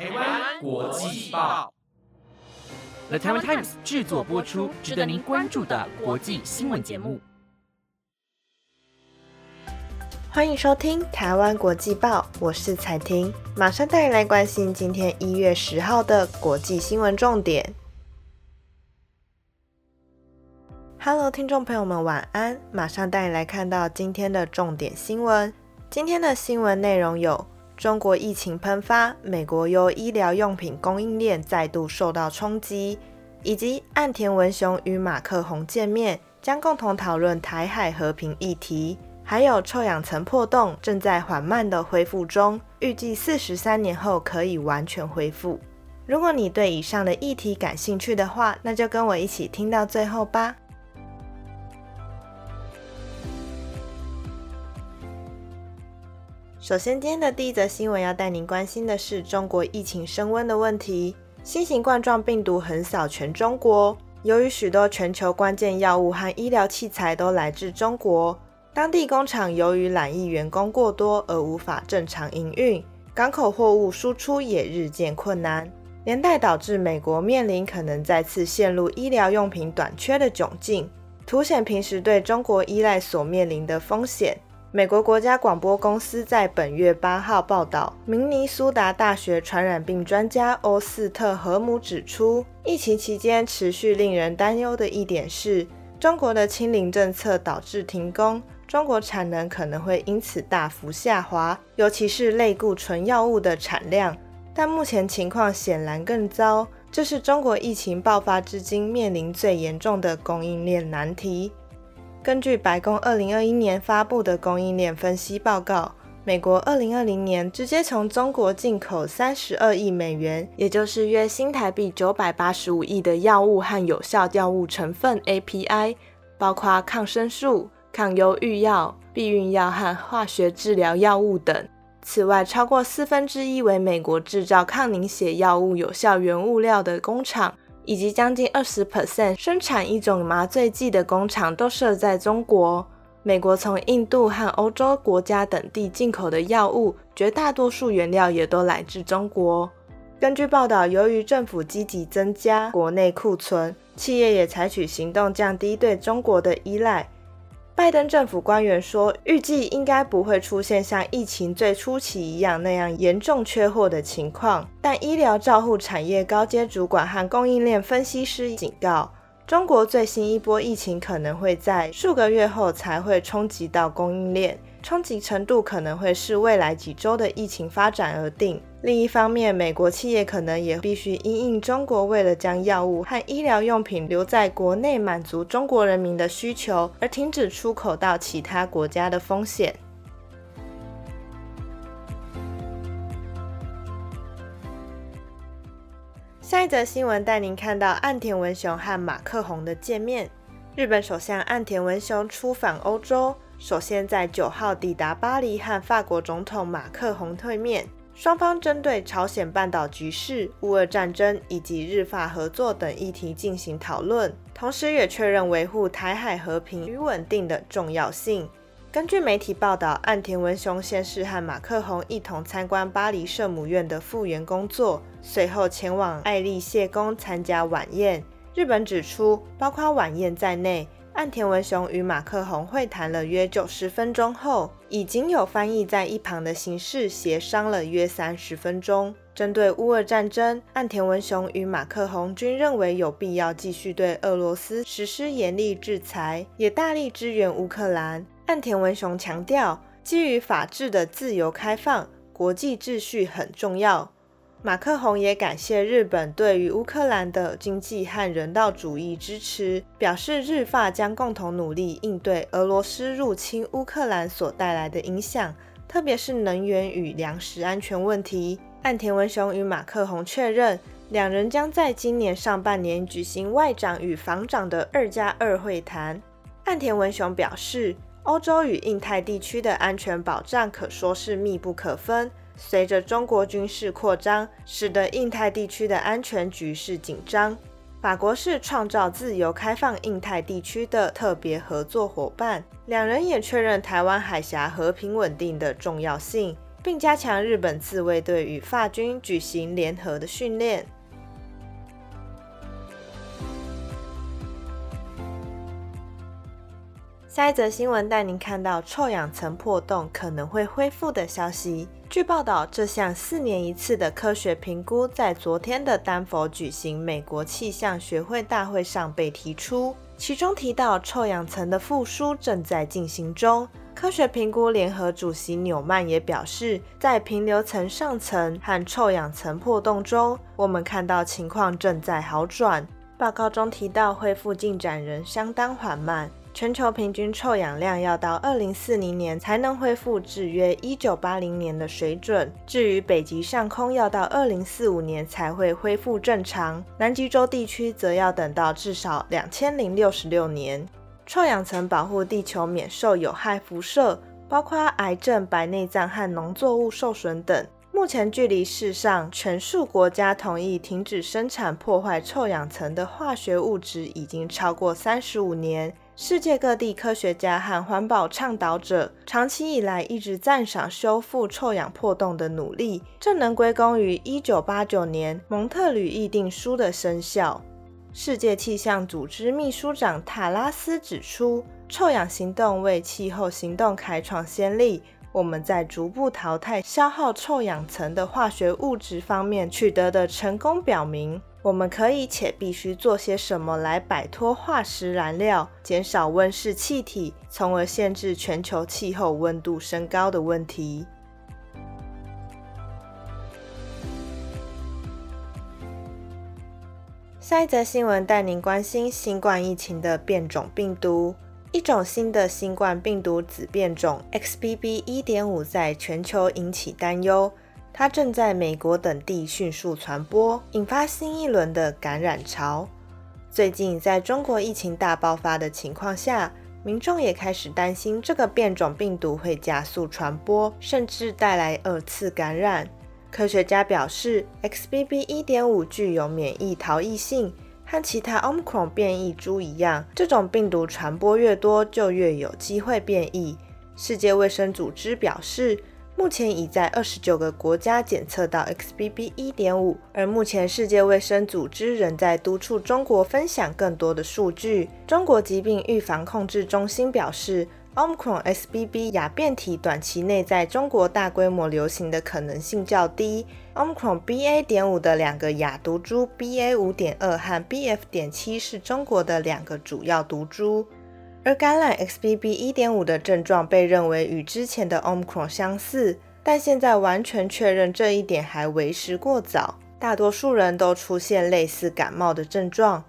台湾国际报，The Taiwan Times 制作播出，值得您关注的国际新闻节目。欢迎收听台湾国际报，我是彩婷，马上带你来关心今天一月十号的国际新闻重点。Hello，听众朋友们，晚安！马上带你来看到今天的重点新闻。今天的新闻内容有：中国疫情喷发，美国由医疗用品供应链再度受到冲击，以及岸田文雄与马克宏见面，将共同讨论台海和平议题。还有臭氧层破洞正在缓慢的恢复中，预计四十三年后可以完全恢复。如果你对以上的议题感兴趣的话，那就跟我一起听到最后吧。首先，今天的第一则新闻要带您关心的是中国疫情升温的问题。新型冠状病毒横扫全中国，由于许多全球关键药物和医疗器材都来自中国，当地工厂由于染疫员工过多而无法正常营运，港口货物输出也日渐困难，连带导致美国面临可能再次陷入医疗用品短缺的窘境，凸显平时对中国依赖所面临的风险。美国国家广播公司在本月八号报道，明尼苏达大学传染病专家欧斯特和姆指出，疫情期间持续令人担忧的一点是，中国的清零政策导致停工，中国产能可能会因此大幅下滑，尤其是类固醇药物的产量。但目前情况显然更糟，这是中国疫情爆发至今面临最严重的供应链难题。根据白宫二零二一年发布的供应链分析报告，美国二零二零年直接从中国进口三十二亿美元，也就是约新台币九百八十五亿的药物和有效药物成分 API，包括抗生素、抗忧郁药、避孕药和化学治疗药物等。此外，超过四分之一为美国制造抗凝血药物有效原物料的工厂。以及将近二十 percent 生产一种麻醉剂的工厂都设在中国。美国从印度和欧洲国家等地进口的药物，绝大多数原料也都来自中国。根据报道，由于政府积极增加国内库存，企业也采取行动降低对中国的依赖。拜登政府官员说，预计应该不会出现像疫情最初期一样那样严重缺货的情况。但医疗照护产业高阶主管和供应链分析师警告，中国最新一波疫情可能会在数个月后才会冲击到供应链。冲击程度可能会视未来几周的疫情发展而定。另一方面，美国企业可能也必须因应中国为了将药物和医疗用品留在国内满足中国人民的需求，而停止出口到其他国家的风险。下一则新闻带您看到岸田文雄和马克宏的见面。日本首相岸田文雄出访欧洲。首先，在九号抵达巴黎，和法国总统马克宏会面，双方针对朝鲜半岛局势、乌俄战争以及日法合作等议题进行讨论，同时也确认维护台海和平与稳定的重要性。根据媒体报道，岸田文雄先是和马克宏一同参观巴黎圣母院的复原工作，随后前往爱丽谢宫参加晚宴。日本指出，包括晚宴在内。岸田文雄与马克宏会谈了约九十分钟后，已经有翻译在一旁的形式协商了约三十分钟。针对乌俄战争，岸田文雄与马克宏均认为有必要继续对俄罗斯实施严厉制裁，也大力支援乌克兰。岸田文雄强调，基于法治的自由开放，国际秩序很重要。马克宏也感谢日本对于乌克兰的经济和人道主义支持，表示日法将共同努力应对俄罗斯入侵乌克兰所带来的影响，特别是能源与粮食安全问题。岸田文雄与马克宏确认，两人将在今年上半年举行外长与防长的二加二会谈。岸田文雄表示，欧洲与印太地区的安全保障可说是密不可分。随着中国军事扩张，使得印太地区的安全局势紧张。法国是创造自由开放印太地区的特别合作伙伴。两人也确认台湾海峡和平稳定的重要性，并加强日本自卫队与法军举行联合的训练。下一则新闻带您看到臭氧层破洞可能会恢复的消息。据报道，这项四年一次的科学评估在昨天的丹佛举行美国气象学会大会上被提出，其中提到臭氧层的复苏正在进行中。科学评估联合主席纽曼也表示，在平流层上层和臭氧层破洞中，我们看到情况正在好转。报告中提到，恢复进展仍相当缓慢。全球平均臭氧量要到二零四零年才能恢复至约一九八零年的水准。至于北极上空，要到二零四五年才会恢复正常。南极洲地区则要等到至少两千零六十六年。臭氧层保护地球免受有害辐射，包括癌症、白内障和农作物受损等。目前距离世上全数国家同意停止生产破坏臭氧层的化学物质已经超过三十五年。世界各地科学家和环保倡导者长期以来一直赞赏修复臭氧破洞的努力，这能归功于1989年蒙特吕议定书的生效。世界气象组织秘书长塔拉斯指出，臭氧行动为气候行动开创先例。我们在逐步淘汰消耗臭氧层的化学物质方面取得的成功表明。我们可以且必须做些什么来摆脱化石燃料，减少温室气体，从而限制全球气候温度升高的问题。下一则新闻带您关心新冠疫情的变种病毒。一种新的新冠病毒子变种 XBB.1.5 在全球引起担忧。它正在美国等地迅速传播，引发新一轮的感染潮。最近，在中国疫情大爆发的情况下，民众也开始担心这个变种病毒会加速传播，甚至带来二次感染。科学家表示，XBB.1.5 具有免疫逃逸性，和其他 Omicron 变异株一样，这种病毒传播越多，就越有机会变异。世界卫生组织表示。目前已在二十九个国家检测到 XBB.1.5，而目前世界卫生组织仍在督促中国分享更多的数据。中国疾病预防控制中心表示，Omicron XBB 亚变体短期内在中国大规模流行的可能性较低。Omicron BA. 点五的两个亚毒株 BA. 五点二和 BF. 点七是中国的两个主要毒株。而感染 XBB.1.5 的症状被认为与之前的 Omicron 相似，但现在完全确认这一点还为时过早。大多数人都出现类似感冒的症状。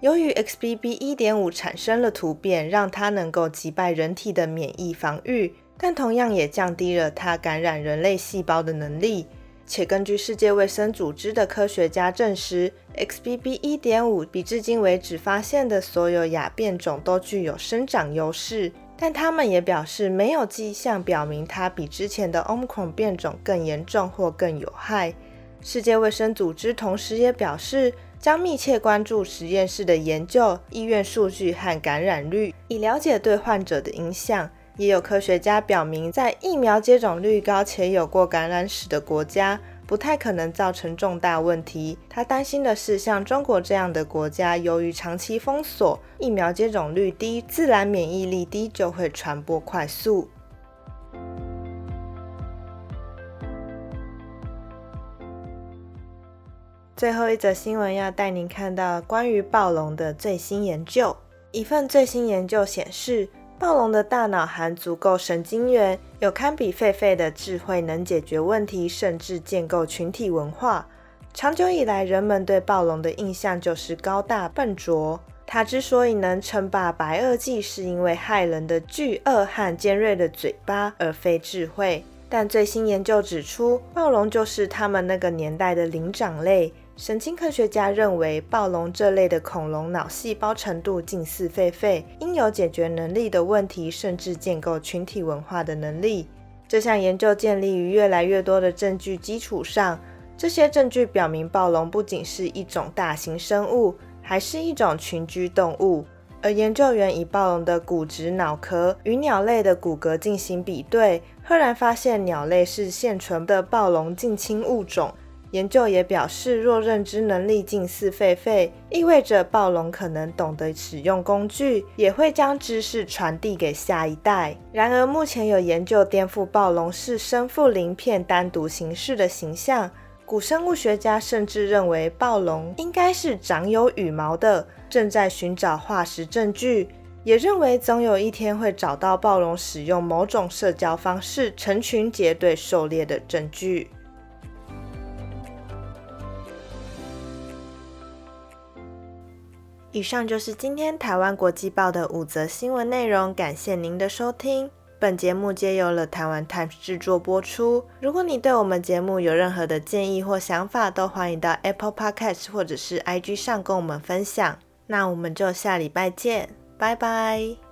由于 XBB.1.5 产生了突变，让它能够击败人体的免疫防御，但同样也降低了它感染人类细胞的能力。且根据世界卫生组织的科学家证实，XBB.1.5 比至今为止发现的所有亚变种都具有生长优势，但他们也表示没有迹象表明它比之前的 Omicron 变种更严重或更有害。世界卫生组织同时也表示，将密切关注实验室的研究、医院数据和感染率，以了解对患者的影响。也有科学家表明，在疫苗接种率高且有过感染史的国家，不太可能造成重大问题。他担心的是，像中国这样的国家，由于长期封锁、疫苗接种率低、自然免疫力低，就会传播快速。最后一则新闻要带您看到关于暴龙的最新研究。一份最新研究显示。暴龙的大脑含足够神经元，有堪比狒狒的智慧，能解决问题，甚至建构群体文化。长久以来，人们对暴龙的印象就是高大笨拙。它之所以能称霸白垩纪，是因为骇人的巨鳄和尖锐的嘴巴，而非智慧。但最新研究指出，暴龙就是他们那个年代的灵长类。神经科学家认为，暴龙这类的恐龙脑细胞程度近似狒狒，应有解决能力的问题，甚至建构群体文化的能力。这项研究建立于越来越多的证据基础上。这些证据表明，暴龙不仅是一种大型生物，还是一种群居动物。而研究员以暴龙的骨质脑壳与鸟类的骨骼进行比对，赫然发现鸟类是现存的暴龙近亲物种。研究也表示，若认知能力近似狒狒，意味着暴龙可能懂得使用工具，也会将知识传递给下一代。然而，目前有研究颠覆暴龙是生父鳞片单独形式的形象。古生物学家甚至认为暴龙应该是长有羽毛的，正在寻找化石证据，也认为总有一天会找到暴龙使用某种社交方式成群结队狩猎的证据。以上就是今天台湾国际报的五则新闻内容，感谢您的收听。本节目皆由了台湾 Times 制作播出。如果你对我们节目有任何的建议或想法，都欢迎到 Apple Podcast 或者是 IG 上跟我们分享。那我们就下礼拜见，拜拜。